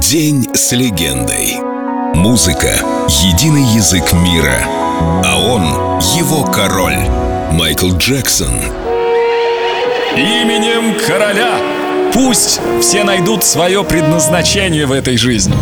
День с легендой. Музыка — единый язык мира, а он — его король. Майкл Джексон. Именем короля пусть все найдут свое предназначение в этой жизни.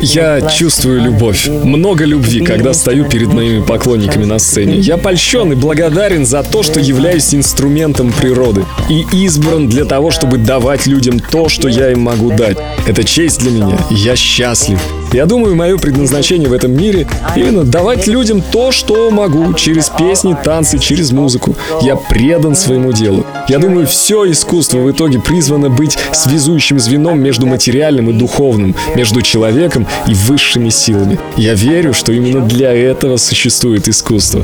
Я чувствую любовь, много любви, когда стою перед моими поклонниками на сцене. Я польщен и благодарен за то, что являюсь инструментом природы и избран для того, чтобы давать людям то, что я им могу дать. Это честь для меня, и я счастлив. Я думаю, мое предназначение в этом мире именно давать людям то, что могу, через песни, танцы, через музыку. Я предан своему делу. Я думаю, все искусство в итоге призвано быть связующим звеном между материальным и духовным, между человеком и высшими силами. Я верю, что именно для этого существует искусство.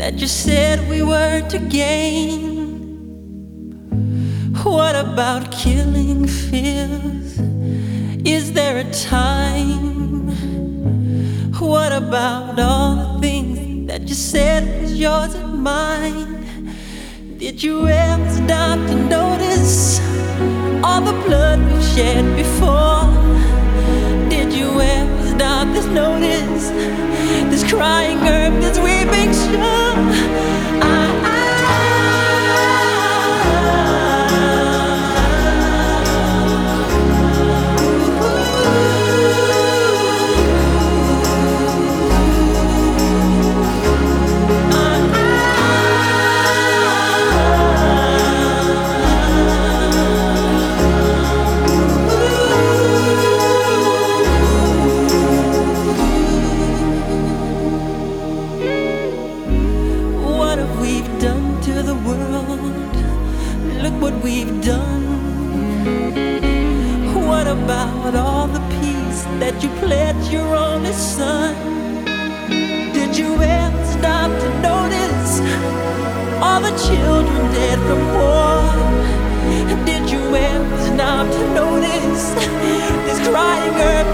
That you said we were to gain? What about killing fears? Is there a time? What about all the things that you said was yours and mine? Did you ever stop to notice all the blood we've shed before? Did you ever stop to notice this crying earth, we've done. What about all the peace that you pledged your only son? Did you ever stop to notice all the children dead from war? Did you ever stop to notice this crying earth,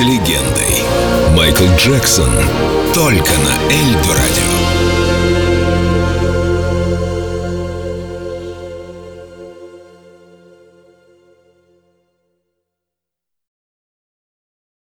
легендой. Майкл Джексон только на Эльдо радио.